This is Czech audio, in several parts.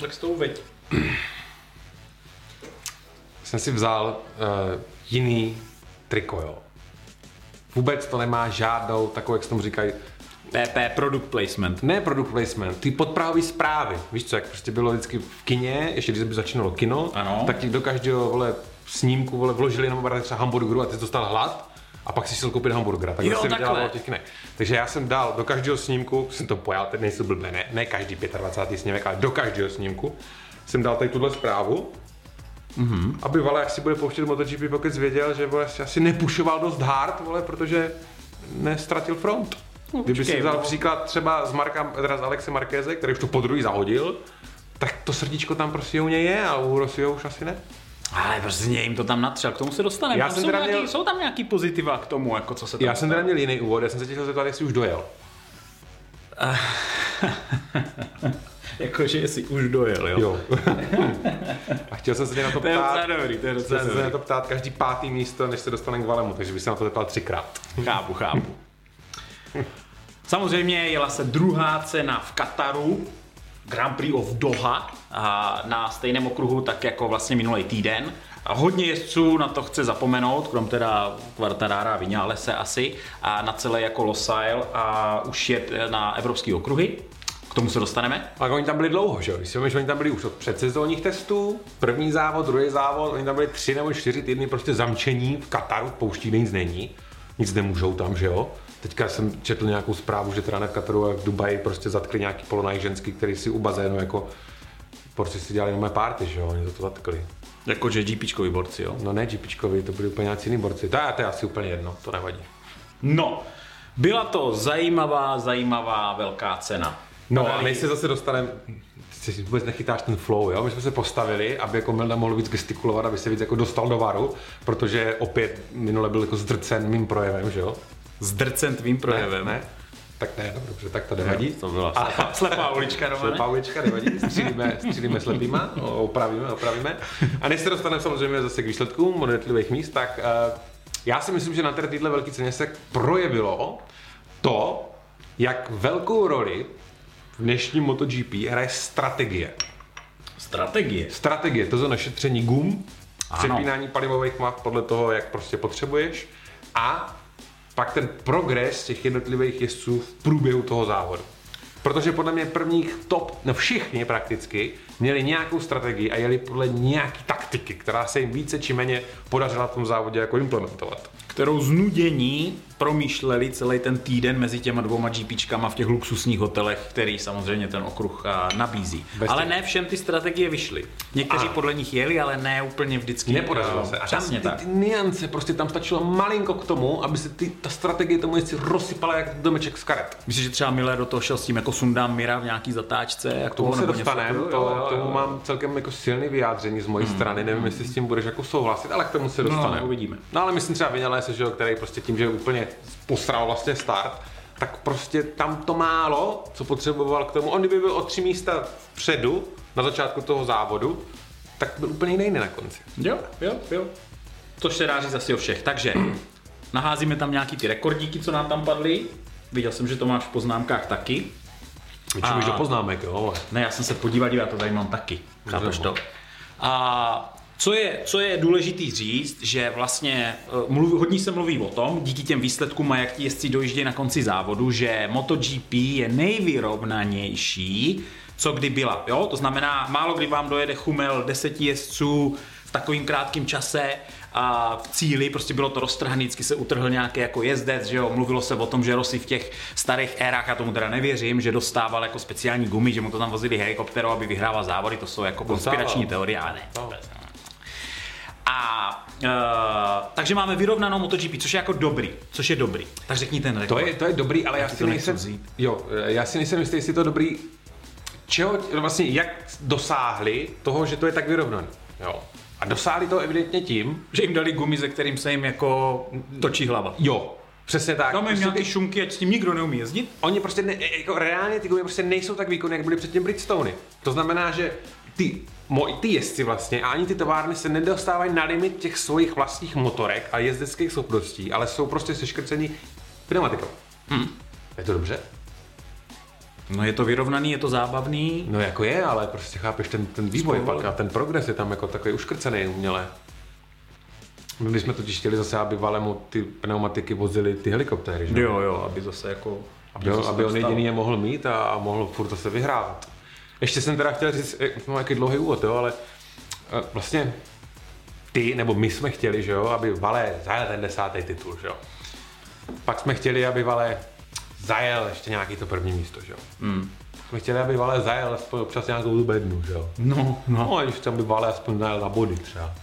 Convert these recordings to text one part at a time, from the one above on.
Tak s tou veď. Jsem si vzal uh, jiný triko, jo. Vůbec to nemá žádnou takovou, jak se tomu říkají, PP, product placement. ne product placement, ty podprávové zprávy. Víš co, jak prostě bylo vždycky v kině, ještě když by začínalo kino, Ano. tak ti do každého vole, snímku vole, vložili jenom třeba hamburgeru a ty jsi dostal hlad a pak si šel koupit hamburgera. Tak Jo, dělalo v těch. Takže já jsem dal do každého snímku, jsem to pojal, teď nejsou blbé, ne, ne každý 25. snímek, ale do každého snímku jsem dal tady tuhle zprávu, mm-hmm. aby vole, jak si bude pouštět MotoGP Pockets věděl, že vole, si asi nepušoval dost hard, vole, protože nestratil front. Kdyby si vzal no. příklad třeba z, Marka, teda z Alexe Markéze, který už to po druhý zahodil, tak to srdíčko tam prostě u něj je a u Rossiho už asi ne. Ale prostě jim to tam natřel, k tomu se dostaneme. Já Tam jsem jsou, teda nějaký, měl- jsou tam nějaký pozitiva k tomu, jako co se tam Já jsem teda měl jiný úvod, já jsem se tě chtěl zeptat, jestli už dojel. Jakože jsi už dojel, jo? Jo. a chtěl jsem se tě na to To je ptát, dobrý, to je docela jsem se na dobrý. to ptát každý pátý místo, než se dostaneme k Valemu, takže bych se na to zeptal třikrát. Chápu, chápu. Samozřejmě jela se druhá cena v Kataru, Grand Prix of Doha, na stejném okruhu tak jako vlastně minulý týden. A hodně jezdců na to chce zapomenout, krom teda Quartarara a Vinalese asi, a na celé jako Losail a už jet na evropský okruhy. K tomu se dostaneme. Ale oni tam byli dlouho, že jo? Když si oni tam byli už od předsezónních testů, první závod, druhý závod, oni tam byli tři nebo čtyři týdny prostě zamčení v Kataru, v pouští nic není, nic nemůžou tam, že jo? Teďka jsem četl nějakou zprávu, že teda ne v Kataru, ale v Dubaji prostě zatkli nějaký polonaj ženský, který si u bazénu jako prostě si dělali nové party, že jo? Oni to, to zatkli. Jakože GPčkový borci, jo? No ne GPčkovi, to byli úplně nějaký jiný borci. To je, to je asi úplně jedno, to nevadí. No, byla to zajímavá, zajímavá velká cena. No a než se zase dostaneme, ty si vůbec nechytáš ten flow, jo? My jsme se postavili, aby jako Milda mohl víc gestikulovat, aby se víc jako dostal do varu, protože opět minule byl jako zdrcen mým projevem, že jo? Zdrcen tvým projevem. Ne? Tak ne, no, dobře, tak to nevadí. To byla slepá, slepá ulička, Romane. Slepá ulička, nevadí, střílíme, střílíme slepýma, opravíme, opravíme. A než se dostaneme samozřejmě zase k výsledkům od jednotlivých míst, tak uh, já si myslím, že na této velké ceně se projevilo to, jak velkou roli v dnešním MotoGP hraje strategie. Strategie. Strategie, to je našetření gum, Ano. přepínání palivových map podle toho, jak prostě potřebuješ a pak ten progres těch jednotlivých jezdců v průběhu toho závodu. Protože podle mě prvních top, no všichni prakticky, měli nějakou strategii a jeli podle nějaký taktiky, která se jim více či méně podařila v tom závodě jako implementovat. Kterou znudění promýšleli celý ten týden mezi těma dvouma GPčkama v těch luxusních hotelech, který samozřejmě ten okruh a, nabízí. Bez ale těch- ne všem ty strategie vyšly. Někteří Ano. podle nich jeli, ale ne úplně vždycky. Nepodařilo eh, se. A tam ty, tak. ty niance, prostě tam stačilo malinko k tomu, aby se ty, ta strategie tomu jezdci rozsypala jak domeček z karet. Myslíš, že třeba Miller do toho šel s tím, jako sundám Mira v nějaký zatáčce? Jak K tomu se dostaneme, to, Jo, jo, tomu mám celkem jako silný vyjádření z mojí strany, nevím, jestli s tím budeš jako souhlasit, ale k tomu se dostaneme. uvidíme. No ale myslím třeba Vinalese, že jo, který prostě tím, že úplně posral vlastně start, tak prostě tam to málo, co potřeboval k tomu, on kdyby byl o tři místa vpředu na začátku toho závodu, tak byl úplně jiný na konci. Jo, jo, jo. Což se dá říct asi o všech. Takže naházíme tam nějaký ty rekordíky, co nám tam padly. Viděl jsem, že to máš v poznámkách taky. Vyčím už do poznámek, jo, ale. Ne, já jsem se podíval, já to tady mám taky. Chápeš to? A co je, co je důležitý říct, že vlastně eh, mluví, hodně se mluví o tom, díky těm výsledkům a jak ti jezdci dojíždějí na konci závodu, že MotoGP je nejvyrovnanější, co kdy byla. Jo? To znamená, málo kdy vám dojede chumel deseti jezdců v takovým krátkém čase a v cíli, prostě bylo to roztrhané, vždycky se utrhl nějaký jako jezdec, že jo, mluvilo se o tom, že Rossi v těch starých érách, já tomu teda nevěřím, že dostával jako speciální gumy, že mu to tam vozili helikopterou, aby vyhrával závody, to jsou jako konspirační teorie, ale ne. vůbec. A uh, takže máme vyrovnanou MotoGP, což je jako dobrý, což je dobrý. Tak řekni ten rekord. To je, to je dobrý, ale já si nejsem, vzít. jo, já si nejsem jistý, jestli to dobrý, čeho, vlastně jak dosáhli toho, že to je tak vyrovnaný, jo. A dosáhli to evidentně tím, Že jim dali gumy, ze kterým se jim jako točí hlava. jo, přesně tak. Tam Prostě nějaký ty- šumky, ať s tím nikdo neumí jezdit. oni prostě ne, jako reálně ty gumy prostě nejsou tak výkonné, jak byly předtím Bridgestone. To znamená, že ty, mo, ty jezdci vlastně a ani ty továrny se nedostávají na limit těch svých vlastních motorek a jezdeckých schopností, ale jsou prostě seškrcení pneumatikou. Hm. Je to dobře? No je to vyrovnaný, je to zábavný. No jako je, ale prostě chápeš ten, ten vývoj Spolu. pak a ten progres je tam jako takový uškrcený uměle. My bychom totiž chtěli zase, aby Valemu ty pneumatiky vozily ty helikoptéry, že? Jo, jo, aby zase jako... Aby, jo, zase aby on jediný je mohl mít a, a mohl furt zase vyhrávat. Ještě jsem teda chtěl říct, eh, no jaký dlouhý úvod, jo, ale eh, vlastně ty, nebo my jsme chtěli, že jo, aby Vale zajel ten desátý titul, že jo. Pak jsme chtěli, aby Vale zajel ještě nějaký to první místo, že jo. Mm. Jsme chtěli, aby Vale zajel aspoň občas nějakou tu bednu, že jo. No, no. No, a když chci, aby Vale aspoň zajel na body třeba.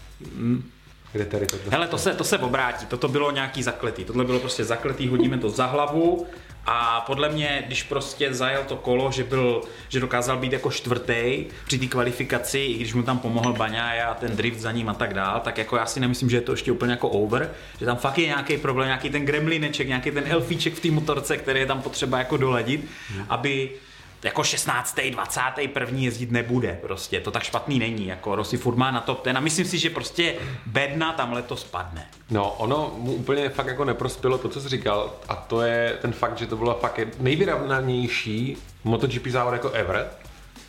Kde tady to Hele, to se, to se obrátí, toto bylo nějaký zakletý, tohle bylo prostě zakletý, hodíme to za hlavu a podle mě, když prostě zajel to kolo, že, byl, že dokázal být jako čtvrtý při té kvalifikaci, i když mu tam pomohl Baňája a ten drift za ním a tak dál, tak jako já si nemyslím, že je to ještě úplně jako over, že tam fakt je nějaký problém, nějaký ten gremlineček, nějaký ten elfíček v té motorce, který je tam potřeba jako doladit, aby jako 16. 21. jezdit nebude prostě, to tak špatný není, jako Rossi furt má na top ten a myslím si, že prostě bedna tam letos padne. No, ono mu úplně fakt jako neprospělo to, co jsi říkal, a to je ten fakt, že to byla fakt nejvyrovnanější MotoGP závod jako ever.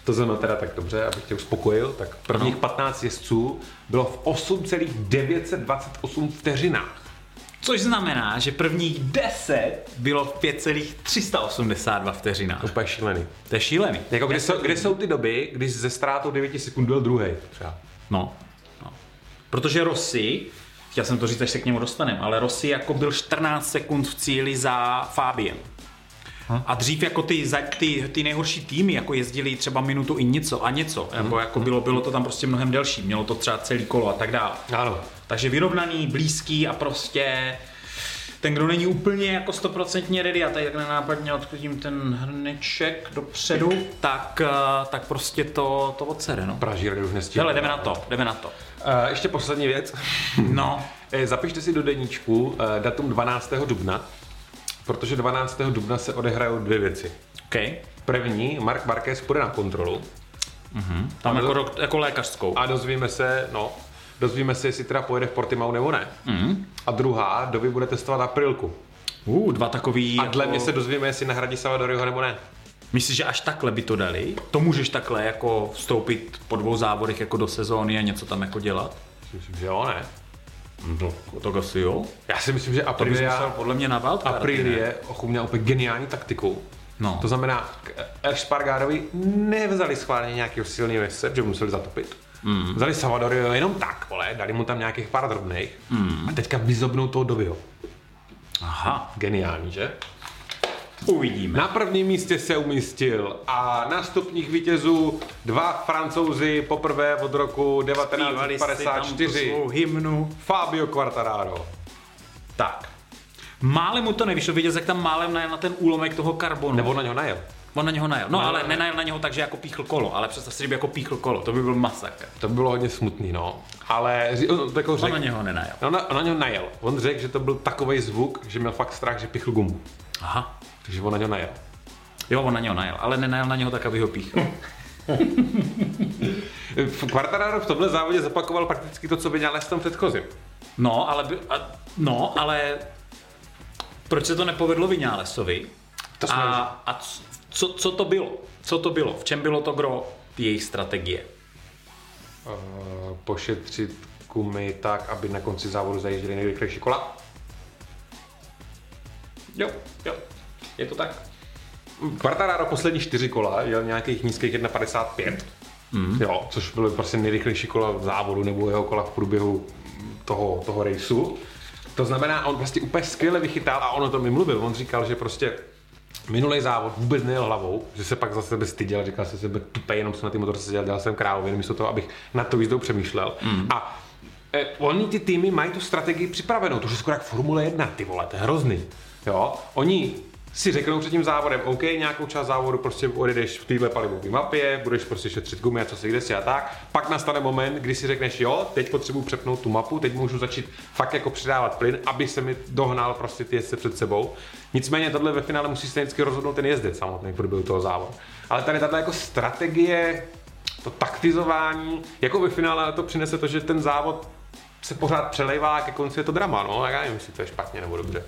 To znamená teda tak dobře, abych tě uspokojil, tak prvních Ano. 15 jezdců bylo v 8,928 vteřinách. Což znamená, že prvních 10 bylo v 5,382 vteřinách. Úplně šílený. To je šílený. Jako kde, jsou, kde jsou ty doby, když ze ztrátou 9 sekund byl druhý třeba? No, no. Protože Rossi, chtěl jsem to říct, až se k němu dostaneme, ale Rossi jako byl 14 sekund v cíli za Fabiem. A dřív jako ty, za- ty, ty nejhorší týmy jako jezdili třeba minutu i něco a něco, jako, jako bylo, bylo to tam prostě mnohem delší, mělo to třeba celý kolo a tak dále. Ano. Takže vyrovnaný, blízký a prostě ten, kdo není úplně jako stoprocentně ready a tady jak nenápadně odchodím ten hrneček dopředu, tak, eh, tak prostě to, to odsere, no. Pražír už nestihl. Hele, jdeme na to, jdeme na to. Uh, ještě poslední věc. No, Eh, Zapište si do deníčku eh, datum 12. dubna, protože 12. dubna se odehrajou dvě věci. OK. První, Mark Marquez půjde na kontrolu Tam A jako, do- rok- jako lékařskou. a dozvíme se, no, dozvíme se, jestli teda pojede v Portimao nebo ne. Mhm. A druhá, Doby bude testovat aprilku. Uh, dva takový... A dle jako... mě se dozvíme, jestli nahradí Salvadoriho nebo ne. Myslíš, že až takhle by to dali? To můžeš takhle jako vstoupit po dvou závodech jako do sezóny a něco tam jako dělat? Myslím, že jo, ne. No, to asi jo. Já si myslím, že To Aprilia, podle mě na ne? Aprilie Ochu měl úplně geniální taktiku. No. To znamená, k Espargarovi nevzali schválně nějakého silného jezdce, že museli zatopit. Mm. Vzali Salvadorio jenom tak, vole, dali mu tam nějakých pár drobných mm. a teďka vyzobnou toho Dobyho. Aha, Geniální, že? uvidíme. Na prvním místě se umístil a na stupních vítězů dva francouzi poprvé od roku Zpívali si tam tu 1954. svou hymnu. Fabio Quartararo. Tak. Málem mu to nevyšlo, vidět, jak tam málem najel na ten úlomek toho karbonu. Nebo na něho najel. On na něho najel. No, No, ale ne. nenajel na něho tak, že jako píchl kolo, ale představ si, že by jako píchl kolo, to by byl masakr. To by bylo hodně smutný, no. Ale on jako On na něho nenajel. On na, on na něho najel. On řekl, že to byl takový zvuk, že měl fakt strach, že pichl gumu. Aha. Takže on na něho najel. Jo, on na něho najel, ale nenajel na něho tak, aby ho píchl. V Quartararo v tomhle závodě zopakoval prakticky to, co by dělal v tom předchozím. No, ale, by, a, no, ale proč se to nepovedlo Vinálesovi? To jsme a, a co, co to bylo? Co to bylo? V čem bylo to gro jejich strategie? Uh, pošetřit gumy tak, aby na konci závodu zajížděli nejrychlejší kola. Jo, jo, je to tak. Quartararo poslední čtyři kola jel nějakých nízkých 1,55. Mm. Jo, což bylo prostě nejrychlejší kola v závodu nebo jeho kola v průběhu toho, toho rejsu. To znamená, on vlastně úplně skvěle vychytal a on o tom mi mluvil. On říkal, že prostě minulý závod vůbec nejel hlavou, že se pak za sebe styděl, říkal se sebe tupej, jenom jsem na té motorce seděl, dělal jsem králově, místo toho, abych na to jízdou přemýšlel. Mm. A eh, oni ty týmy mají tu strategii připravenou, to je skoro jak Formule 1, ty vole, to je hrozný. Jo? Oni si řeknou před tím závodem, OK, nějakou část závodu prostě odjedeš v téhle palivové mapě, budeš prostě šetřit gumy a co si kde si a tak. Pak nastane moment, kdy si řekneš, jo, teď potřebuji přepnout tu mapu, teď můžu začít fakt jako přidávat plyn, aby se mi dohnal prostě ty jezdce před sebou. Nicméně tohle ve finále musí se vždycky rozhodnout ten jezdec samotný v průběhu toho závodu. Ale tady tato jako strategie, to taktizování, jako ve finále to přinese to, že ten závod se pořád přelejvá ke konci je to drama, no, tak já nevím, jestli to je špatně nebo dobře.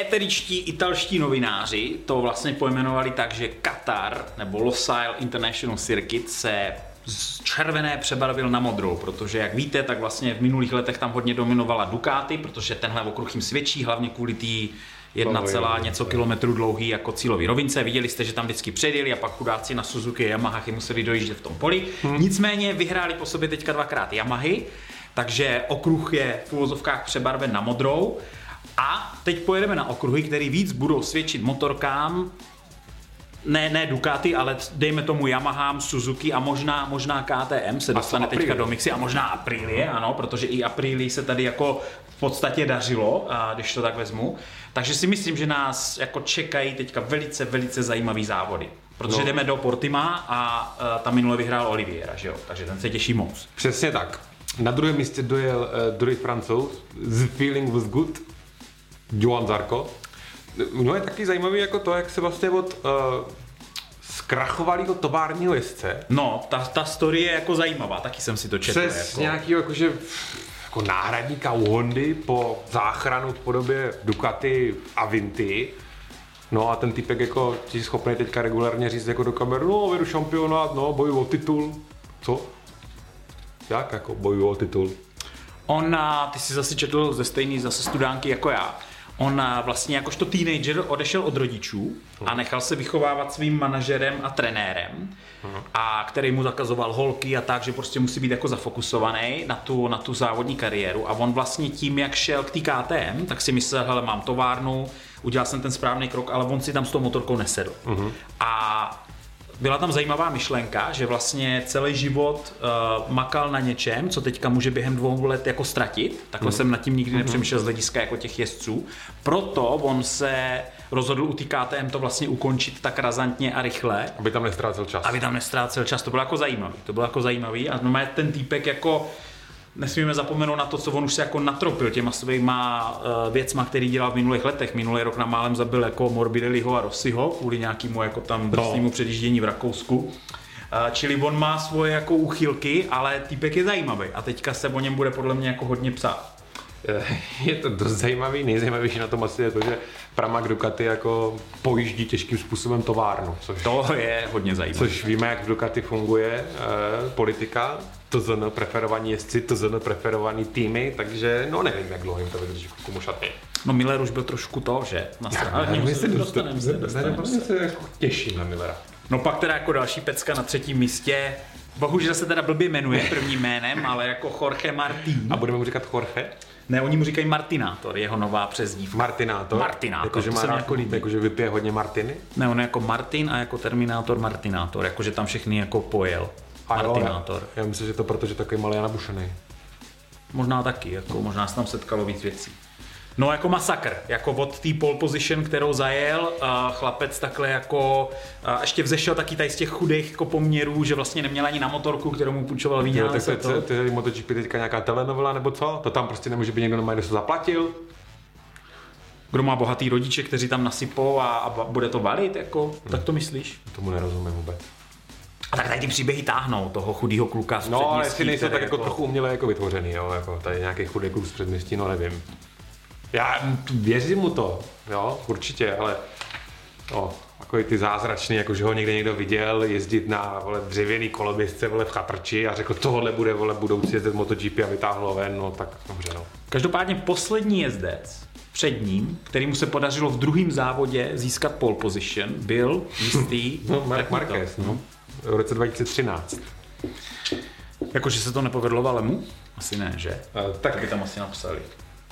Éteričtí italští novináři to vlastně pojmenovali tak, že Qatar nebo Losail International Circuit se z červené přebarvil na modrou, protože jak víte, tak vlastně v minulých letech tam hodně dominovala Ducati, protože tenhle okruh jim svědčí, hlavně kvůli té jedna celá něco kilometru dlouhý jako cílový rovince. Viděli jste, že tam vždycky předjeli a pak chudáci na Suzuki a Yamaha museli dojíždět v tom poli. Hmm. Nicméně vyhráli po sobě teďka dvakrát Yamahy, takže okruh je v úvozovkách přebarven na modrou. A teď pojedeme na okruhy, které víc budou svědčit motorkám, ne, ne Ducati, ale dejme tomu Yamaha, Suzuki a možná, možná KTM se dostane teďka do mixy a možná Aprilie, ano, protože i Aprilie se tady jako v podstatě dařilo, a když to tak vezmu. Takže si myslím, že nás jako čekají teďka velice, velice zajímavý závody. Protože no. jdeme do Portima a uh, tam minule vyhrál Oliviera, že jo? Takže ten se těší moc. Přesně tak. Na druhém místě dojel uh, druhý francouz, The Feeling Was Good, Joan Zarko. No je taky zajímavý jako to, jak se vlastně od uh, zkrachovalého továrního jezdce. No, ta, ta story je jako zajímavá, taky jsem si to četl. Přes jako. nějakého jakože jako náhradníka u Hondy po záchranu v podobě Ducati a Vinty. No a ten typek jako ti schopný teďka regulárně říct jako do kamery, no vedu šampionát, no bojuju o titul. Co? Jak jako bojuju o titul? On, ty si zase četl ze stejný zase studánky jako já. On vlastně jakožto teenager odešel od rodičů a nechal se vychovávat svým manažerem a trenérem, a který mu zakazoval holky a tak, že prostě musí být jako zafokusovaný na tu, na tu závodní kariéru. A on vlastně tím, jak šel k té KTM, tak si myslel, hele, mám továrnu, udělal jsem ten správný krok, ale on si tam s tou motorkou nesedl. Uh-huh. A byla tam zajímavá myšlenka, že vlastně celý život uh, makal na něčem, co teďka může během dvou let jako ztratit. Takhle mm. jsem nad tím nikdy nepřemýšlel z hlediska jako těch jezdců. Proto on se rozhodl u té KTM to vlastně ukončit tak razantně a rychle. Aby tam nestrácel čas. Aby tam nestrácel čas. To bylo jako zajímavý. To bylo jako zajímavý. A no, ten týpek jako nesmíme zapomenout na to, co on už se jako natropil těma svýma uh, věcma, který dělal v minulých letech. Minulý rok na málem zabil jako Morbidelliho a Rossiho kvůli nějakému jako tam drsnému no. předjíždění v Rakousku. Uh, čili on má svoje jako úchylky, ale týpek je zajímavý a teďka se o něm bude podle mě jako hodně psát. Je to dost zajímavý, nejzajímavější na tom asi je to, že Pramac Ducati jako pojíždí těžkým způsobem továrnu. Což, to je hodně zajímavé. Což víme, jak v Ducati funguje eh, politika, to zn preferovaní jezdci, to zn preferovaný týmy, takže no nevím, jak dlouho jim to vydrží kumu šaty. No Miller už byl trošku to, že? Na ale my se dostaneme se, dostaneme se. se jako těším na Millera. No pak teda jako další pecka na třetím místě, Bohužel se teda blbě jmenuje prvním jménem, ale jako Jorge Martín. A budeme mu říkat Jorge? Ne, oni mu říkají Martinátor, jeho nová přezdívka. Martinátor? Martinátor. Jakože má rád jako, jakože vypije hodně Martiny? Ne, on je jako Martin a jako Terminátor Martinátor, jakože tam všechny jako pojel. A Martinátor. Jo, já, já myslím, že to proto, že takový malý a nabušený. Možná taky, jako možná se tam setkalo víc věcí. No jako masakr, jako od té pole position, kterou zajel, a chlapec takhle jako, a ještě vzešel taky tady z těch chudých jako poměrů, že vlastně neměl ani na motorku, kterou mu půjčoval víně. Tak to, to, to je MotoGP teďka nějaká telenovela nebo co? To tam prostě nemůže být někdo normálně, kdo se zaplatil? Kdo má bohatý rodiče, kteří tam nasypou a, a bude to valit, jako, hmm. tak to myslíš? Tomu nerozumím vůbec. A tak tady ty příběhy táhnou toho chudého kluka z No, ale jestli nejsou tak jako, jako trochu uměle jako vytvořený, jo, jako tady nějaký chudý kluk z předměstí, no nevím. Já věřím mu to, jo, určitě, ale no, jako ty zázračný, jako že ho někde někdo viděl jezdit na vole, dřevěný koloběžce vole, v chatrči a řekl, tohle bude vole, budoucí jezdec MotoGP a vytáhlo ven, no tak dobře, no. Každopádně poslední jezdec před ním, který mu se podařilo v druhém závodě získat pole position, byl jistý no, Mark Marquez, no. V roce 2013. Jakože se to nepovedlo Valemu? Asi ne, že? Uh, tak by tam asi napsali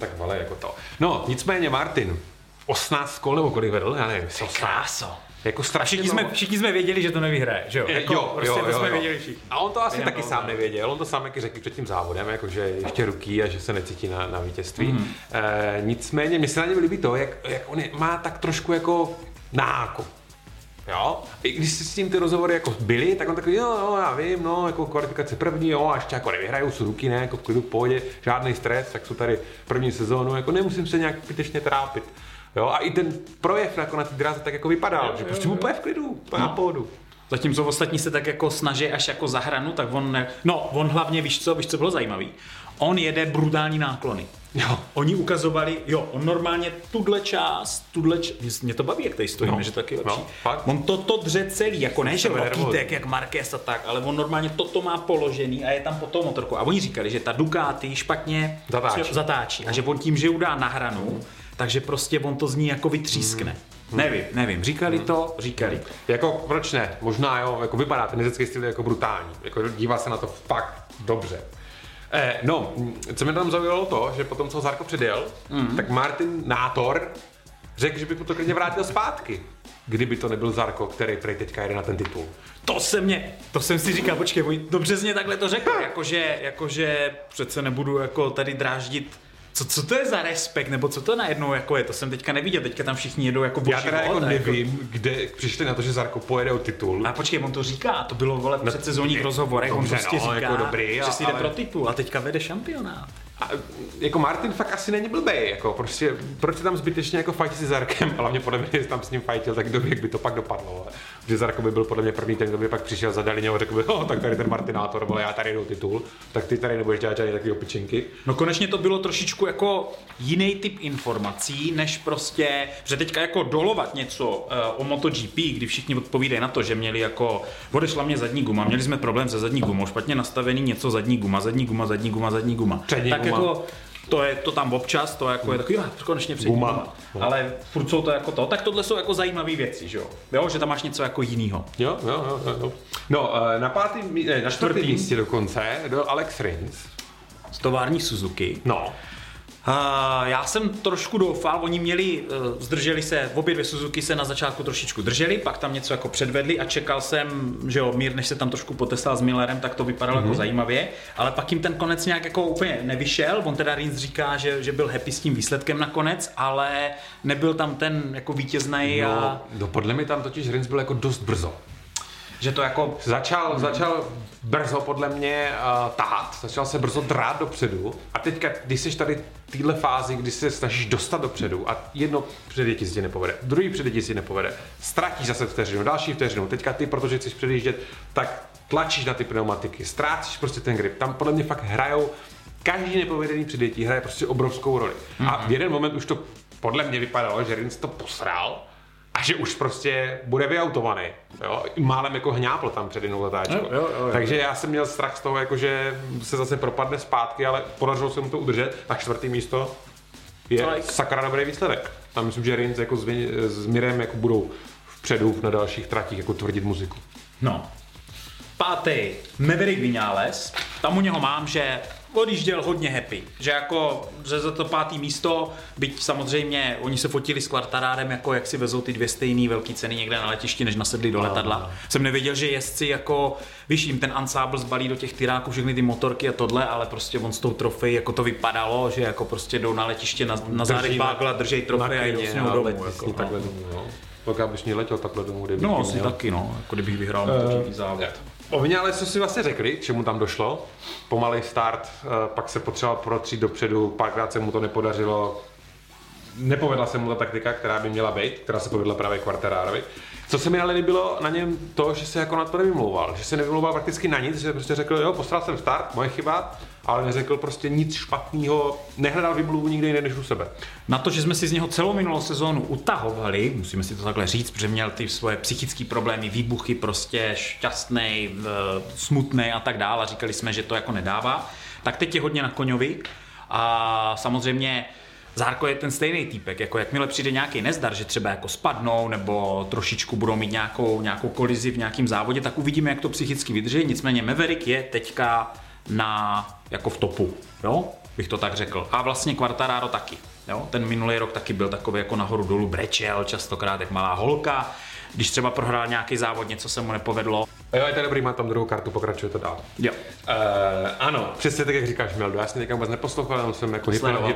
tak vale jako to. No, nicméně Martin, 18 kol nebo kolik vedl, já nevím. Kráso. Jako strašně všichni, jsme, všichni jsme věděli, že to nevyhraje, že jo? Jako, jo, prostě jo, to jo, jsme jo. věděli všichni. A on to asi taky sám nevěděl, on to sám jaký řekl před tím závodem, jako že ještě ruky a že se necítí na, na vítězství. Mm. E, nicméně, mi se na něm líbí to, jak, jak on je, má tak trošku jako nákup Jo? I když si s tím ty rozhovory jako byly, tak on takový, jo, jo, já vím, no, jako kvalifikace první, jo, a ještě jako nevyhrajou ruky, ne, jako v klidu, pohodě, žádný stres, tak jsou tady první sezónu, jako nemusím se nějak zbytečně trápit. Jo, a i ten projev jako na té dráze tak jako vypadal, jo, že prostě jo, úplně v klidu, úplně no. na pohodu. Zatímco ostatní se tak jako snaží až jako za hranu, tak on, ne... no, on hlavně, víš co, víš co bylo zajímavý? On jede brutální náklony. Jo. Oni ukazovali, jo, on normálně tuhle část, tuhle část, mě to baví, jak tady stojíme, No. že to taky No, lepší. fakt. on to, to dře celý, jako ne, že rokýtek, jak Marquez a tak, ale on normálně toto má položený a je tam po tom motorku. A oni říkali, že ta Ducati špatně Zatáčí. zatáčí a že on tím, že udá na hranu, takže prostě on to z ní jako vytřískne. Nevím, nevím, říkali to, říkali. Jako, proč ne? Možná jo, jako vypadá ten jezecký styl jako brutální. Jako dívá se na to fakt dobře. Eh, no, co mě tam zaujalo to, že potom, co Zarko předjel, mm. tak Martin Nátor řekl, že by mu to klidně vrátil zpátky. Kdyby to nebyl Zarko, který prej teďka jede na ten titul. To se mě, to jsem si říkal, počkej, oni dobře jsi mě takhle to řekl, jakože, jakože přece nebudu jako tady dráždit co, co to je za respekt, nebo co to najednou jako je, to jsem teďka neviděl, teďka tam všichni jedou jako Já teda jako nevím, kde přišli na to, že Zarko pojede o titul. A počkej, on to říká, to bylo vole v předsezónních rozhovorech, on prostě no, říká, jako dobrý, že si ale- jde pro titul a teďka vede šampionát. A, jako Martin fakt asi není blbej, jako prostě, proč je tam zbytečně jako fajtit si Zarkem, hlavně podle mě, jestli tam s ním fajtil, tak kdo ví, jak by to pak dopadlo, ale. že Zarko by byl podle mě první ten, kdo by pak přišel za Dalině a řekl by, oh, tak tady ten Martinátor, vole, já tady jdu titul, tak ty tady nebudeš dělat žádný takový opičinky. No konečně to bylo trošičku jako jiný typ informací, než prostě, že teďka jako dolovat něco uh, o MotoGP, kdy všichni odpovídají na to, že měli jako, odešla mě zadní guma, měli jsme problém se zadní gumou, špatně nastavený něco zadní guma, zadní guma, zadní guma, zadní guma. Přední tak guma. Jako, to je to tam občas, to jako je takový, jo, konečně Guma. guma. Ale furt jsou to jako to, tak tohle jsou jako zajímavé věci, že jo? jo? Že tam máš něco jako jinýho. Jo, jo, jo, jo. No, eh, na mí- ne, na čtvrtém Čtvrtý. místě dokonce byl Alex Rins. Z tovární Suzuki. No, já jsem trošku doufal, oni měli, uh, zdrželi se, obě dvě Suzuki se na začátku trošičku drželi, pak tam něco jako předvedli a čekal jsem, že jo, Mír, než se tam trošku potestal s Millerem, tak to vypadalo mm-hmm. jako zajímavě, ale pak jim ten konec nějak jako úplně nevyšel, on teda Rins říká, že, že byl happy s tím výsledkem nakonec, ale nebyl tam ten jako vítězný no, a no, podle mě tam totiž Rins byl jako dost brzo. Že to jako Začal, začal brzo podle mě uh, tahat, začal se brzo drát dopředu. A teďka, když jsi tady v téhle fázi, kdy se snažíš dostat dopředu a jedno předjetí si ti nepovede, druhý předjetí si nepovede, ztratíš zase vteřinu, další vteřinu, teďka ty, protože chceš předjíždět, tak tlačíš na ty pneumatiky, ztrácíš prostě ten grip. Tam podle mě fakt hrajou, každý nepovedený předjetí hraje prostě obrovskou roli. A v jeden moment už to podle mě vypadalo, že Rins to posral, a že už prostě bude vyautovaný. Jo? Málem jako hňápl tam před jinou letáčkou. Jo, jo, jo, jo. Takže já jsem měl strach z toho, jako že se zase propadne zpátky, ale podařilo se mu to udržet. A čtvrtý místo je Like. sakra dobrý výsledek. Tam myslím, že Rins jako s, s Mirem jako budou vpředu na dalších tratích jako tvrdit muziku. No. Pátý, Maverick Vinales. Tam u něho mám, že odjížděl hodně happy. Že jako, že za to pátý místo, byť samozřejmě oni se fotili s Quartarárem, jako jak si vezou ty dvě stejné velké ceny někde na letišti, než nasedli do letadla. Jsem nevěděl, že jezdci jako, víš, jim ten ansábl zbalí do těch tyráků všechny ty motorky a tohle, ale prostě on s tou trofej, jako to vypadalo, že jako prostě jdou na letiště na, na zádech bágla, držej trofej a jdou s ním a domů. Jako, no. takhle domů. No. Tak já bych letěl takhle domů, kdyby no, asi měl. taky, no, jako kdybych vyhrál MotoGP závod. O mě ale co si vlastně řekli, čemu tam došlo? Pomalej start, eh, pak se potřeboval protřít dopředu, párkrát se mu to nepodařilo. Nepovedla se mu ta taktika, která by měla být, která se povedla právě Quartararovi. Co se mi ale líbilo na něm to, že se jako na to nevymlouval, že se nevymlouval prakticky na nic, že prostě řekl, jo, postral jsem start, moje chyba, ale neřekl prostě nic špatného, nehledal vymluvu nikde jinde než u sebe. Na to, že jsme si z něho celou minulou sezónu utahovali, musíme si to takhle říct, protože měl ty svoje psychické problémy, výbuchy, prostě šťastný, smutný a tak dále. Říkali jsme, že to jako nedává. Tak teď je hodně na koňovi a samozřejmě Zárko je ten stejný týpek, jako jakmile přijde nějaký nezdar, že třeba jako spadnou nebo trošičku budou mít nějakou, nějakou kolizi v nějakém závodě, tak uvidíme, jak to psychicky vydrží. Nicméně Maverick je teďka na, jako v topu, jo? bych to tak řekl. A vlastně Quartararo taky. Jo? Ten minulý rok taky byl takový jako nahoru dolů, brečel častokrát jak malá holka. Když třeba prohrál nějaký závod, něco se mu nepovedlo. A jo, je to dobrý, má tam druhou kartu, pokračuje to dál. Jo. Uh, ano, přesně tak, jak říkáš, Mildo. Já jsem teďka vůbec neposlouchal, jenom jsem jako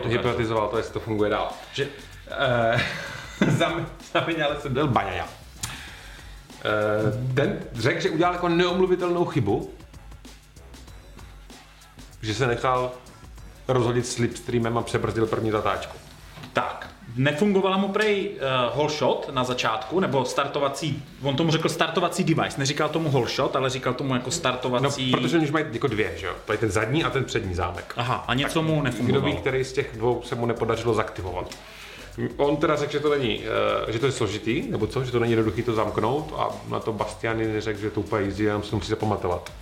hypnotizoval to, jestli to funguje dál. Že, Uh, za, za mě ale jsem byl Baňaja. Uh, ten řekl, že udělal jako neomluvitelnou chybu, že se nechal rozhodit slipstreamem a přebrzdil první zatáčku. tak, nefungovala mu prej uh, whole shot na začátku, nebo startovací, on tomu řekl startovací device, neříkal tomu whole shot, ale říkal tomu jako No, startovací... protože oni už mají jako dvě, že jo? Mají ten zadní a ten přední zámek. Aha, a něco mu Kdo nefungovalo. ví, který z těch dvou se mu nepodařilo zaktivovat. On teda řekl, že to není, eh, že to je složitý, nebo co, že to není jednoduchý to zamknout a na to Bastiany neřekl, že to úplně easy, jenom si to musí zapamatovat.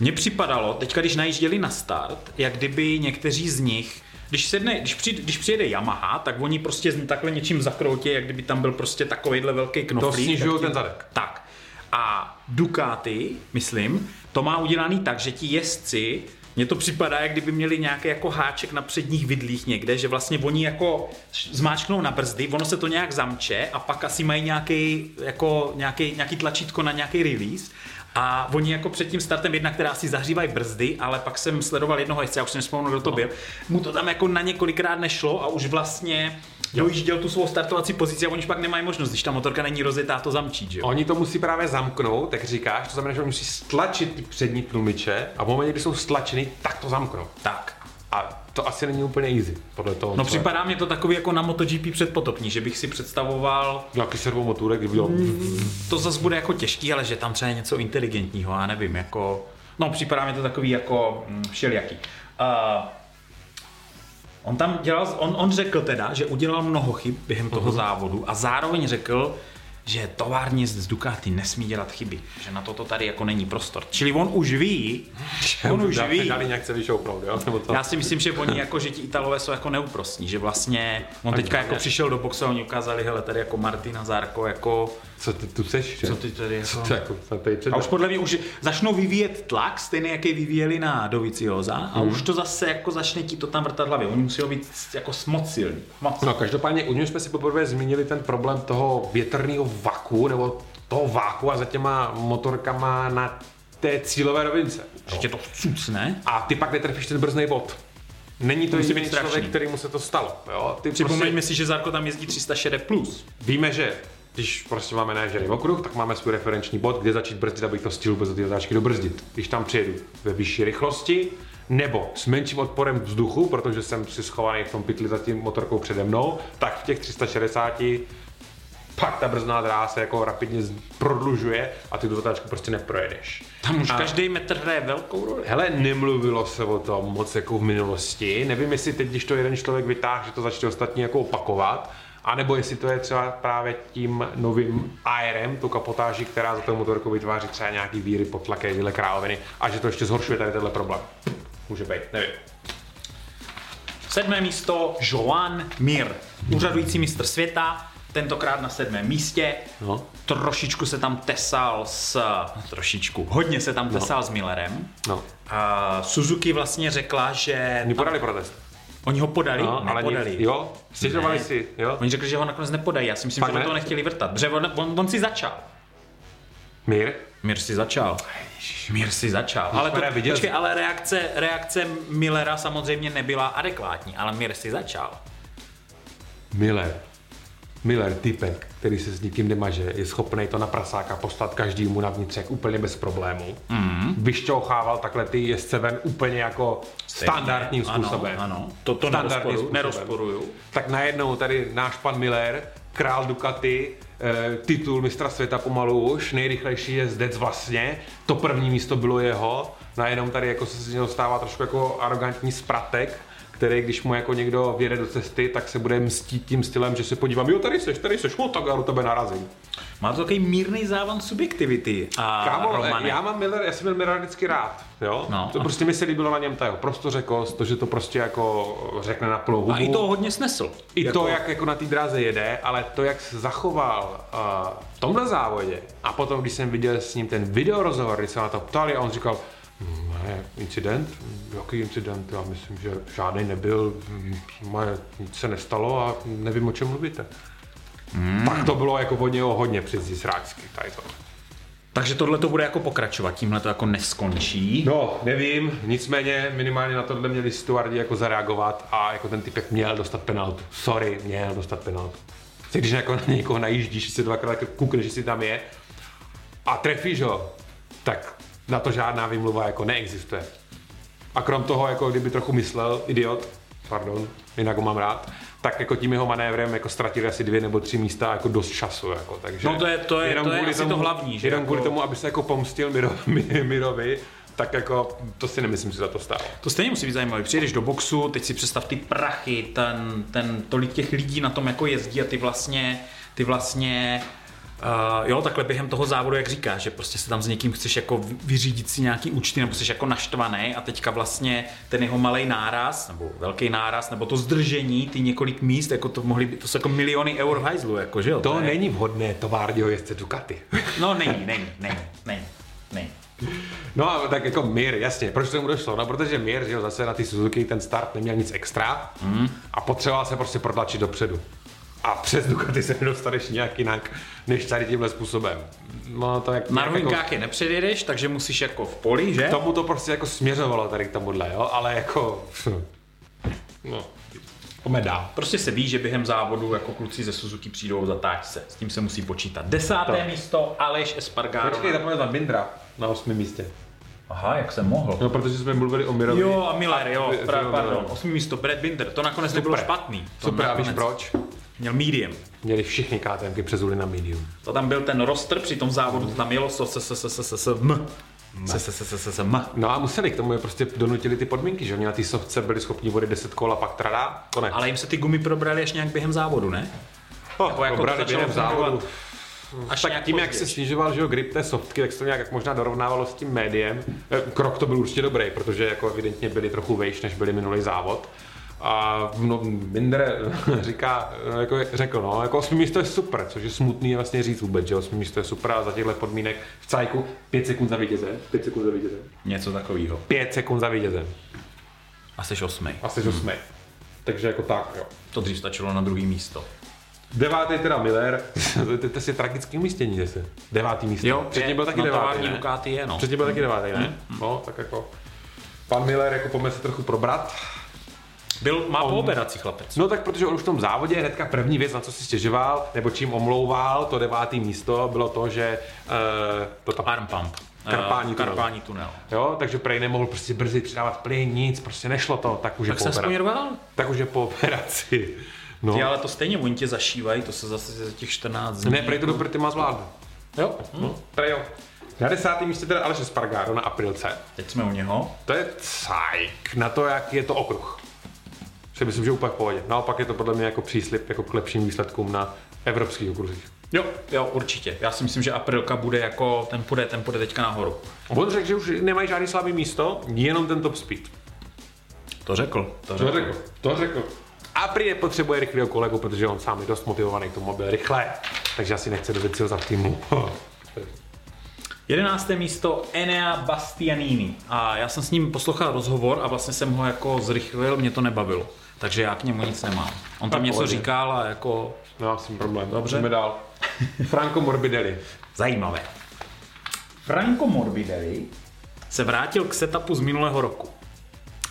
Mně připadalo, teďka když najížděli na start, jak kdyby někteří z nich, když, sedne, když, přijde, když přijede Yamaha, tak oni prostě takhle něčím zakroutí, jak kdyby tam byl prostě takovýhle velký knoflík. tak tím- ten zadek. Tak. A Ducati, myslím, to má udělaný tak, že ti jezdci, mně to připadá, jak kdyby měli nějaký jako háček na předních vidlích někde, že vlastně oni jako zmáčknou na brzdy, ono se to nějak zamče a pak asi mají nějaký, jako, nějaký, nějaký tlačítko na nějaký release a oni jako před tím startem jedna, která si zahřívají brzdy, ale pak jsem sledoval jednoho jezdce, já už si nespomenu, kdo to byl, mu to tam jako na několikrát nešlo a už vlastně dojížděl tu svou startovací pozici a oni už pak nemají možnost, když ta motorka není rozjetá, to zamčít, že jo? Oni to musí právě zamknout, jak říkáš, to znamená, že oni musí stlačit ty přední tlumiče a v momentě, kdy jsou stlačený, tak to zamknou. Tak. A to asi není úplně easy, podle toho. No připadá mě to takový jako na MotoGP předpotopní, že bych si představoval, Nějaký servomotůrek, kdyby dělal... to zase bude jako těžký, ale že tam třeba je něco inteligentního, já nevím, jako, no připadá mi to takový jako mm, všelijaký. Uh, on tam dělal, on, on řekl teda, že udělal mnoho chyb během toho závodu a zároveň řekl, že tovární z Ducati nesmí dělat chyby, že na toto tady jako není prostor. Čili on už ví, on už ví, Dali nějak se vyšoupnout, jo? Nebo to? Já si myslím, že oni jako, že ti Italové jsou jako neúprostní, že vlastně on teďka jako přišel do boxe a oni ukázali, hele, tady jako Martina Zárko, jako, Co ty tu seš? že? co ty tady jako... Co to jako, tady. A už podle mě už začnou vyvíjet tlak, stejný, jaký vyvíjeli na Dovicioza, a Mhm. už to zase jako začne ti to tam vrtat hlavě. Oni musí být jako moc silný. Moc. No každopádně u něj jsme si poprvé zmínili ten problém toho větrného vaku, nebo toho váku a za těma motorkama na té cílové rovince. Ještě to vcucne. A ty pak netrefíš ten brzný bod. Není to jediný člověk, kterýmu se to stalo. Jo? Ty Připomeňme prostě, si, že Zárko tam jezdí 360 plus. víme, že když prostě máme naježděný okruh, tak máme svůj referenční bod, kde začít brzdit, abych to stihl bez té otáčky dobrzdit. Když tam přijedu ve vyšší rychlosti, nebo s menším odporem vzduchu, protože jsem si schovaný v tom pytli za tím motorkou přede mnou, tak v těch 360 pak ta brzná dráha se jako rapidně prodlužuje a ty tu zatáčku prostě neprojedeš. Tam už A- každý metr hraje velkou roli. Hele, nemluvilo se o tom moc jako v minulosti. Nevím, jestli teď, když to jeden člověk vytáhl, že to začne ostatní jako opakovat, a nebo jestli to je třeba právě tím novým ARM, tu kapotáží, která za tou motorkou vytváří třeba nějaký víry, potlaky, tyhle královiny a že to ještě zhoršuje tady tenhle problém. Může být, nevím. Sedmé místo Joan Mir, úřadující mistr světa, tentokrát na sedmém místě. No. Trošičku se tam tesal s... Trošičku. Hodně se tam tesal s Millerem. No. A Suzuki vlastně řekla, že... Oni podali protest. Oni ho podali? No, ale Nepodali. nic, jo, stěžovali Ne. si, jo. Oni řekli, že ho nakonec nepodají. Já si myslím, Fakt že ne? to nechtěli vrtat. Protože on, on, on si začal. Mír, Mir si začal. Mir si začal. Ale, to, viděl počkej, ale reakce, reakce Millera samozřejmě nebyla adekvátní, ale Mir si začal. Miller, Miller, typek, který se s nikým nemaže, je schopný to na prasáka poslat každému na vnitřek úplně bez problémů. Mm. Vyšťouchával takhle ty jezdce ven úplně jako standardním Ano, způsobem. Ano, to, to Standardním způsobem. nerozporuju. Tak najednou tady náš pan Miller, král Ducati, eh, titul mistra světa pomalu už, nejrychlejší jezdec vlastně, to první místo bylo jeho, najednou tady jako se z něho stává trošku jako arrogantní spratek, který, když mu jako někdo vyjede do cesty, tak se bude mstít tím stylem, že se podívám, jo, tady seš, tady seš, no, tak já do tebe narazím. Má to takový mírný závan subjektivity. A Kámo, Romane. já mám Miller, já jsem měl Millera vždycky rád, jo? No. To prostě mi se líbilo na něm ta jeho prostořekost, to, že to prostě jako řekne na plnou hubu. a i to hodně snesl. I to, jak jako na té dráze jede, ale to, jak se zachoval uh, v tomhle závodě a potom, když jsem viděl s ním ten videorozhovor, kdy se na to ptali a on říkal, "Hm, ne, incident? Jaký incident? Já myslím, že žádný nebyl, nic se nestalo a nevím, o čem mluvíte. Hmm. Tak to bylo jako od něho hodně přeci sráčsky, tady to. Takže tohle to bude jako pokračovat, tímhle to jako neskončí. No, nevím, nicméně minimálně na tohle měli stewardi jako zareagovat a jako ten typek měl dostat penaltu. Sorry, měl dostat penaltu. Když jako na někoho najíždíš, si dvakrát koukneš, že si tam je a trefíš ho, tak na to žádná vymluva jako neexistuje. A krom toho, jako kdyby trochu myslel, idiot, pardon, jinak ho mám rád, tak jako tím jeho manévrem jako ztratili asi dvě nebo tři místa jako dost času. Jako, takže No to je- to je- jenom to je kvůli asi to hlavní, že Jenom jako- kvůli tomu, aby se jako pomstil Miro, Mi- Mirovi, tak jako to si nemyslím, že za to stálo. To stejně musí být zajímavé. Přijedeš do boxu, teď si představ ty prachy, ten, ten tolik těch lidí na tom jako jezdí a ty vlastně, ty vlastně Uh, jo, takhle během toho závodu, jak říkáš, že prostě se tam s někým chceš jako vy- vyřídit si nějaký účty, nebo jsi jako naštvaný a teďka vlastně ten jeho malý náraz, nebo velký náraz, nebo to zdržení, ty několik míst, jako to mohly být, to jsou jako miliony eur v hajzlu, jako, že jo? To je- není vhodné továrního jezdce Ducati. No není, není, není, není, není. No a tak jako Mir, jasně, proč k tomu došlo? No protože Mir, že jo, zase na ty Suzuki ten start neměl nic extra Mhm. a potřeboval se prostě protlačit dopředu. A přes Ducati se nedostaneš nějak jinak, než tady tímhle způsobem. No to jak, Na rovinkách je nepředjedeš, takže musíš jako v poli, že? jako, tomu to prostě jako směřovalo tady k tomuhle, jo, ale jako, no, dál. Prostě se ví, že během závodu jako kluci ze Suzuki přijdou zatáč se. S tím se musí počítat. Desáté To. místo Aleš Espargaro. Počkej, zapomněl tam Bindra na osmém místě. Aha, jak jsem mohl. No, protože jsme mluvili o Mirovi. Jo, a Miller, jo, pra, pardon. Osmý místo, Brad Binder, to nakonec nebylo špatný. To Super, a víš proč? Měl medium. Měli všichni KTMky přezuli na medium. To tam byl ten roster, při tom závodu to tam jelo m. No a museli k tomu je prostě donutili ty podmínky, že oni na té softce byli schopni vodit 10 kol a pak trada, konec. Ale jim se ty gumy probrali až nějak během závodu, ne? oh, jako to dobrali začalo během závodu. Až Tak tím, jak se snižoval že jo, grip té softky, tak se to nějak možná dorovnávalo s tím médiem. Eh, Krok to byl určitě dobrý, protože jako evidentně byli trochu vejš, než byli minulý závod. A no, Binder říká, eh, jako řekl, no, jako osmý místo je super, což je smutný vlastně říct vůbec, že osmý místo je super a za těchto podmínek v cajku 5 sekund za vítězem, 5 sekund za vítězem, Něco takového. 5 sekund za vítězem A jsi osmý. a jsi osmý. Takže jako tak, jo. To dřív stačilo na druhý místo. Devátý teda Miller, to, je tragický umístění zase. Devátý místo. Jo, Předtím byl taky no, devátý? Ducati je, no. Předtím byl taky devátý, ne? No, tak jako... Pan Miller jako pojďme se trochu probrat. Byl, má po operaci chlapec. No tak protože on už v tom závodě hnedka první věc, na co si stěžoval, nebo čím omlouval to devátý místo, bylo to, že uh, to tam, Arm pump. Karpání Eh, tunel. Karpání tunel. jo, takže prej nemohl prostě brzy přidávat plyn, nic, prostě nešlo to, tak už je Tak po se aspoň operaci. Tak už je po operaci. No. Ty, ale to stejně oni tě zašívají, to se zase za těch 14 dní. Ne, prej to do ty má zvládnout. Jo, No, prej jo. Na desátém místě teda Aleš Spargaro na Aprilce. teď jsme u něho. To je cajk na to, jak je to okruh. Si myslím, že úplně v pohodě. Naopak je to podle mě jako příslip jako k lepším výsledkům na evropských okruzích. Jo, jo, určitě. Já si myslím, že Aprilka bude jako, ten půjde, ten půjde teďka nahoru. On řekl, že už nemají žádný slabý místo, jenom ten top speed. To řekl. To To řekl, to řekl. A prý nepotřebuje rychlého kolegu, protože on sám je dost motivovaný k tomu, aby byl rychle. Takže asi nechce do věci za týmu. Jedenácté místo Enea Bastianini. A já jsem s ním poslouchal rozhovor a vlastně jsem ho jako zrychlil, mě to nebavilo. Takže já k němu nic nemám. On tam Tak něco pohodě. říkal a jako No, jsem problém. Dobře. Jdeme dál. Franco Morbidelli. zajímavé. Franco Morbidelli se vrátil k setupu z minulého roku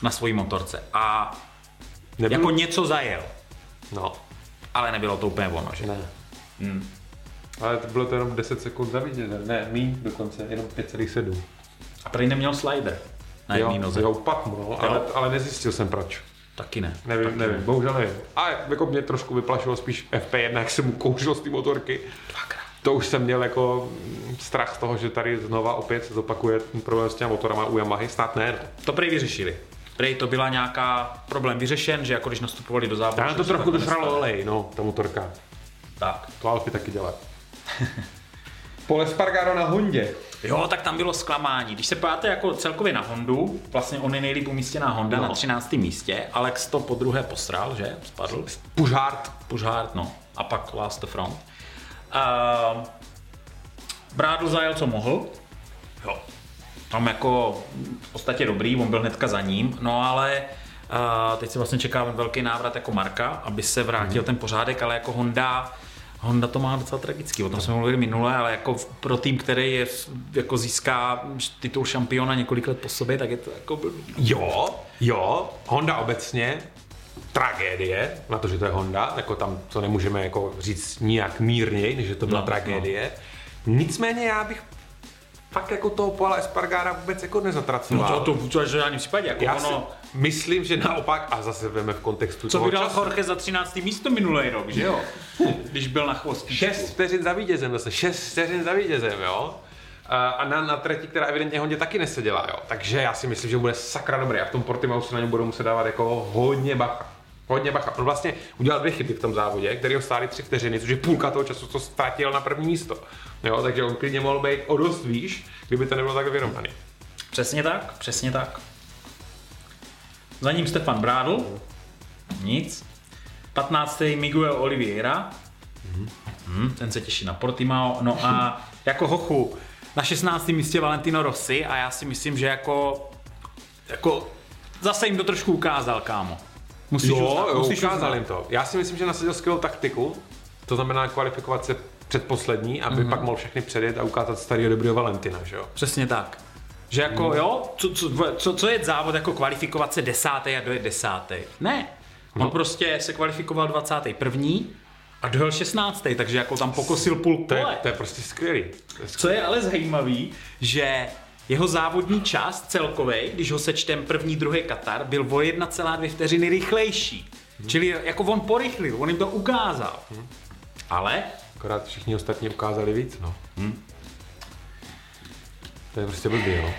na svojí motorce a Nebyl... jako něco zajel, No, ale nebylo to úplně ono, že? ne. Hmm. Ale to bylo to jenom 10 sekund za vítězem. Ne, míň dokonce, jenom 5,7. A prý neměl slider na jedné Jo, noze. jo, pak mu, no, ale, ale nezjistil jsem proč. Taky ne. Nevím, Taky nevím, bohužel nevím. A jako mě trošku vyplašilo spíš FP1, jak jsem mu kouřil z té motorky. Dvakrát. To už jsem měl jako strach z toho, že tady znova opět se zopakuje ten problém s těma motorama u Yamahy, snad ne. No. To prej vyřešili. Prej to byla nějaká problém vyřešen, že jako když nastupovali do závodu. Já to trochu došralo olej, no, ta motorka. Tak. To Alfy taky dělá. Pole Spargaro na Hondě. Jo, tak tam bylo zklamání. Když se podíváte jako celkově na Hondu, vlastně on je nejlíp umístěná Honda No. na 13. místě, Alex to po druhé posral, že? Spadl. Pužárt. Pužhard, no. A pak Last the Front. Uh, Brádl zajel, co mohl. Jo. Tam jako v podstatě dobrý, on byl hnedka za ním, no ale uh, teď se vlastně čeká velký návrat jako Marka, aby se vrátil ten pořádek, ale jako Honda, Honda to má docela tragický, o tom jsme mluvili minule, ale jako pro tým, který je, jako získá titul šampiona několik let po sobě, tak je to jako blbý. Jo, jo, Honda obecně, tragédie, na to, že to je Honda, jako tam to nemůžeme jako říct nijak mírněji, než že to byla No, tragédie. Nicméně já bych fakt jako toho Paula Espargára vůbec jako No nezatracoval. to, to, to, že v žádném případě, jako Já ono, si myslím, že naopak, a zase veme v kontextu co toho vydal času, Jorge za 13. místo minulý rok, že jo? Když byl na chvostu. 6 vteřin za vítězem zase, 6 vteřin za vítězem, jo. A na, na trati, která evidentně hodně taky neseděla, jo. Takže já si myslím, že bude sakra dobrý a v tom Portimau se na něm budou muset dávat jako hodně bacha. Hodně bacha. On vlastně udělal dvě chyby v tom závodě, který ho stály tři vteřiny, což je půlka toho času, co ztratil na první místo. Jo, takže on klidně mohl být o dost výš, kdyby to nebylo tak vyrovnaný. Přesně tak, přesně tak. Za ním Stefan Brádl. Nic. 15. Miguel Oliveira. Hmm, ten se těší na Portimao. No a jako hochu na 16. místě Valentino Rossi a já si myslím, že jako, jako zase jim to trošku ukázal, kámo. Musíš jo, uznat, jo, musíš ukázal uznat. jim to. Já si myslím, že nasadil skvělou taktiku, to znamená kvalifikovat se předposlední, aby mm-hmm. pak mohl všechny předjet a ukázat starého dobrého Valentina, že jo? Přesně tak. Že jako, jo, co, co, co, co je závod jako kvalifikovat se desátý a dojet desátý? Ne. On No. prostě se kvalifikoval 21. a dojel 16. takže jako tam pokosil půl To je, to je prostě skvělý. To je skvělý. Co je ale zajímavý, že jeho závodní čas celkový, když ho sečtem první, druhý Katar, byl o 1,2 vteřiny rychlejší. Čili jako on porychlil, on jim to ukázal. Ale Akorát všichni ostatní ukázali víc, no. To je prostě blbý, no.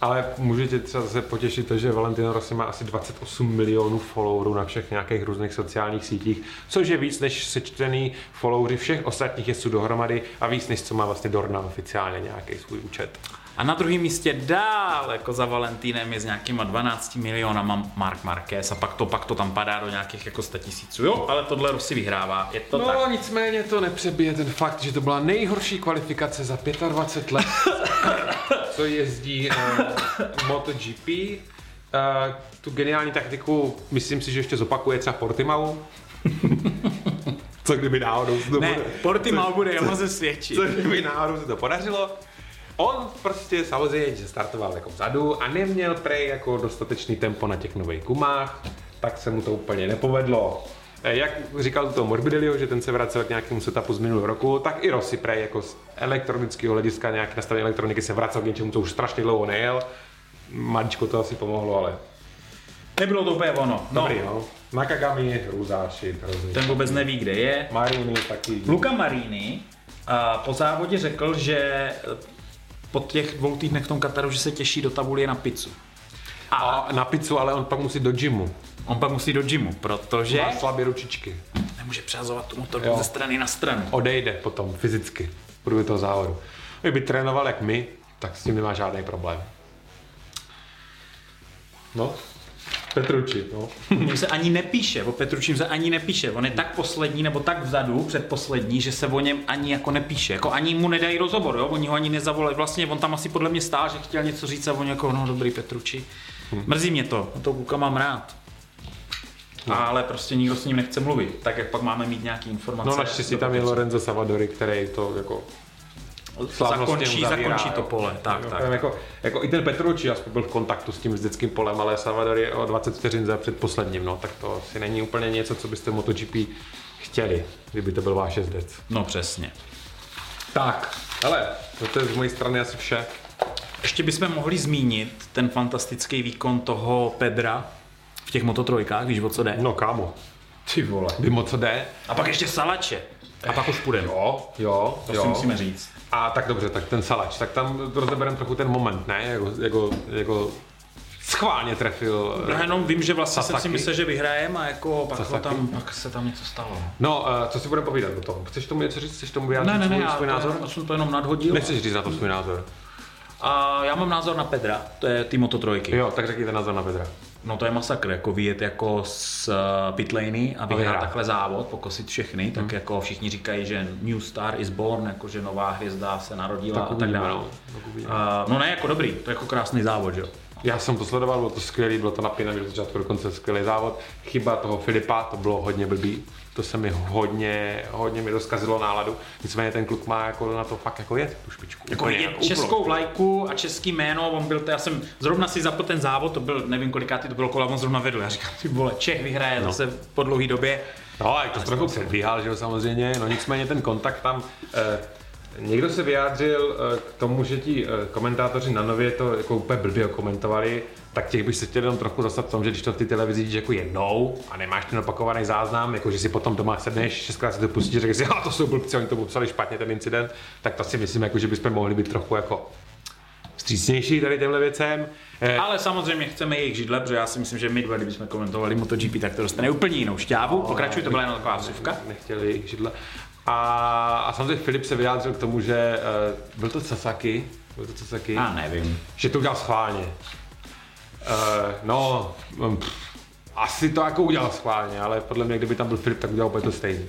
Ale můžete třeba zase potěšit to, že Valentino Rossi má asi 28 milionů followerů na všech nějakých různých sociálních sítích, což je víc než sečtený followery všech ostatních jezdců dohromady a víc než co má vlastně Dorna oficiálně nějaký svůj účet. A na druhém místě dál jako za Valentínem je s nějakýma 12 milionama Mark Marquez a pak to, pak to tam padá do nějakých jako 100 tisíců. Jo, ale tohle Rossi vyhrává, je to No, tak. nicméně to nepřebije ten fakt, že to byla nejhorší kvalifikace za 25 let, co jezdí uh, MotoGP. Uh, tu geniální taktiku, myslím si, že ještě zopakuje třeba Portimao. co kdyby náhodou se to Ne, bude- Portimao bude Yamaze svědčit. co kdyby náhodou se to podařilo. On prostě samozřejmě, že startoval jako vzadu a neměl prej jako dostatečný tempo na těch nových gumách, tak se mu to úplně nepovedlo. Eh, Jak říkal to Morbidelio, že ten se vracel k nějakému setupu z minulého roku, tak i Rossi prej jako z elektronického hlediska nějak nastavení elektroniky se vracel k něčemu, co už strašně dlouho nejel. Maličko to asi pomohlo, ale Nebylo to úplně ono. No, dobrý, no. Nakagami, Růzáši, hrozný. ten vůbec neví, kde je. Marini taky. Luca Marini a po závodě řekl, že eh, po těch dvou týdnech v tom Kataru, že se těší do tabulie na pizzu. A A na pizzu, ale on pak musí do gymu. on pak musí do gymu, protože Má slabé ručičky. nemůže přehazovat tu motorku Jo. ze strany na stranu. odejde potom fyzicky v průběhu toho závodu. Kdyby trénoval jak my, tak s tím nemá žádný problém. No, Petruči, no. Mně se ani nepíše, o Petručím se ani nepíše. On je tak poslední nebo tak vzadu, předposlední, že se o něm ani jako nepíše. Jako ani mu nedají rozhovor, jo? oni ho ani nezavolají. Vlastně on tam asi podle mě stál, že chtěl něco říct a on jako, no dobrý Petruči. Mrzí mě to, to kluka mám rád. Ale prostě nikdo s ním nechce mluvit, tak jak pak máme mít nějaký informace. No naštěstí tam je Lorenzo Savadori, který to jako zakončí, zakončí to jo. pole, tak, Jako- tak. Jako, jako, i ten Petruči aspoň byl v kontaktu s tím vždyckým polem, ale Savador je o 20 vteřin za předposledním, no, tak to asi není úplně něco, co byste MotoGP chtěli, kdyby to byl váš jezdec. No přesně. Tak, hele, to je z mojí strany asi vše. Ještě bychom mohli zmínit ten fantastický výkon toho Pedra v těch mototrojkách, víš o co jde? No kámo, Ty vole. vím o co jde. A pak ještě Salače. A pak už půjdeme. Jo, jo, To jo. si musíme říct. A tak dobře, tak ten salač, tak tam rozebereme trochu ten moment, ne? Jako, jako, jako schválně trefil. Já jenom vím, že vlastně jsem si Sasaki. myslel, že vyhrajeme a jako pak, ho Sasaki. tam, pak se tam něco stalo. No, uh, co si budeme povídat o tom? Chceš tomu něco říct? Chceš tomu vyjádřit Ne, ne, ne, svůj, já, svůj názor? já jsem to jenom nadhodil. Nechceš říct na to svůj názor? A já mám názor na Pedra, to je ty mototrojky. Jo, tak řekněte názor na Petra. No to je masakr, jako vyjet jako z uh, pitlane a vyhrát vyhrát. takhle závod, pokosit všechny, tak jako všichni říkají, že new star is born, jako že nová hvězda se narodila Tak a tak dále. no. Tak. Uh, no ne, jako dobrý, to je jako krásný závod, že jo. Já jsem to sledoval, bylo to skvělý, bylo to napínavé od začátku do konce skvělý závod. Chyba toho Filipa, to bylo hodně blbý. To se mi hodně, hodně mi rozkazilo náladu. Nicméně ten kluk má jako na to fakt jako jet tu špičku. Jako Úplně je úplnou. českou vlajku a český jméno, on byl to, já jsem zrovna si zapl ten závod, to byl, nevím kolikátý to bylo kola, on zrovna vedl, já říkám, ty vole, Čech vyhraje no. zase po dlouhé době. No, a to trochu předbíhal, že jo, samozřejmě, no nicméně ten kontakt tam, eh, Někdo se vyjádřil eh, k tomu, že ti eh, komentátoři na nově to jako úplně blbě komentovali, tak těch bych se chtěl jenom trochu zastat v tom, že když to v té televizi vidíš jako jednou a nemáš ten opakovaný záznam, jako že si potom doma sedneš, šestkrát si to pustíš a řekneš si, a to jsou blbci, oni to popsali špatně ten incident, tak to si myslím, jako, že bychom mohli být trochu jako vstřícnější tady těmhle věcem. Eh, Ale samozřejmě chceme jejich židle, protože já si myslím, že my dva, kdybychom komentovali MotoGP, tak to dostane úplně jinou šťávu. Pokračuj, to byla jenom taková suvka. Nechtěli jejich židle. A, a samozřejmě Filip se vyjádřil k tomu, že uh, byl to Sasaki, byl to Sasaki, Já nevím. že to udělal schválně. Uh, no, um, pff, asi to jako udělal schválně, ale podle mě, kdyby tam byl Filip, tak udělal úplně to stejné.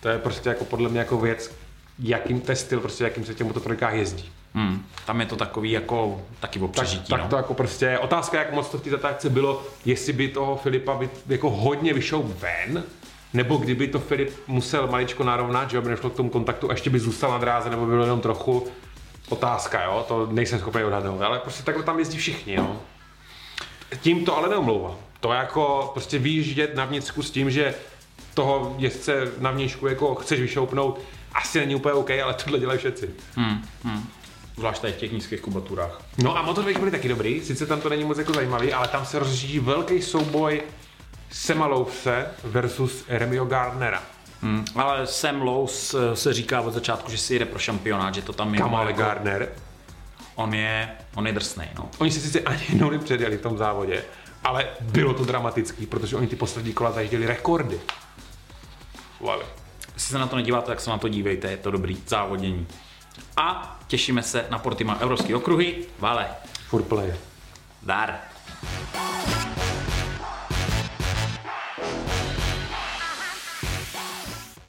To je prostě jako podle mě jako věc, jakým to je styl, prostě jakým se těm mototrojkách jezdí. Hmm. Tam je to takový jako taky v Tak, obřežití, tak no. to jako prostě, otázka, jak moc to v té zatáčce bylo, jestli by toho Filipa by jako hodně vyšel ven, nebo kdyby to Filip musel maličko narovnat, že aby nešlo k tomu kontaktu a ještě by zůstal na dráze, nebo by bylo jenom trochu otázka, jo, to nejsem schopný odhadnout, ale prostě takhle tam jezdí všichni, jo. Tím to ale neomlouvám. To jako prostě výjíždět na vnitřku s tím, že toho jezdce na vnějšku jako chceš vyšoupnout, asi není úplně OK, ale tohle dělají všetci. Hmm. Hmm. Zvlášť tady v těch nízkých kubaturách. No a Motor byly taky dobrý, sice tam to není moc jako zajímavý, ale tam se rozjíždí velký souboj Semalouse versus Remio Gardnera. Hmm. Ale Sam Lowe's eh, se říká od začátku, že si jede pro šampionát, že to tam je. Kamale jako, Gardner. On je, on je drsnej, no. Oni se sice ani jednou nepředjeli v tom závodě, ale bylo to dramatický, protože oni ty poslední kola zajížděli rekordy. Vale. Jestli se na to nedíváte, tak se na to dívejte, je to dobrý závodění. A těšíme se na Portima Evropské okruhy. Vale, Furt play. dar.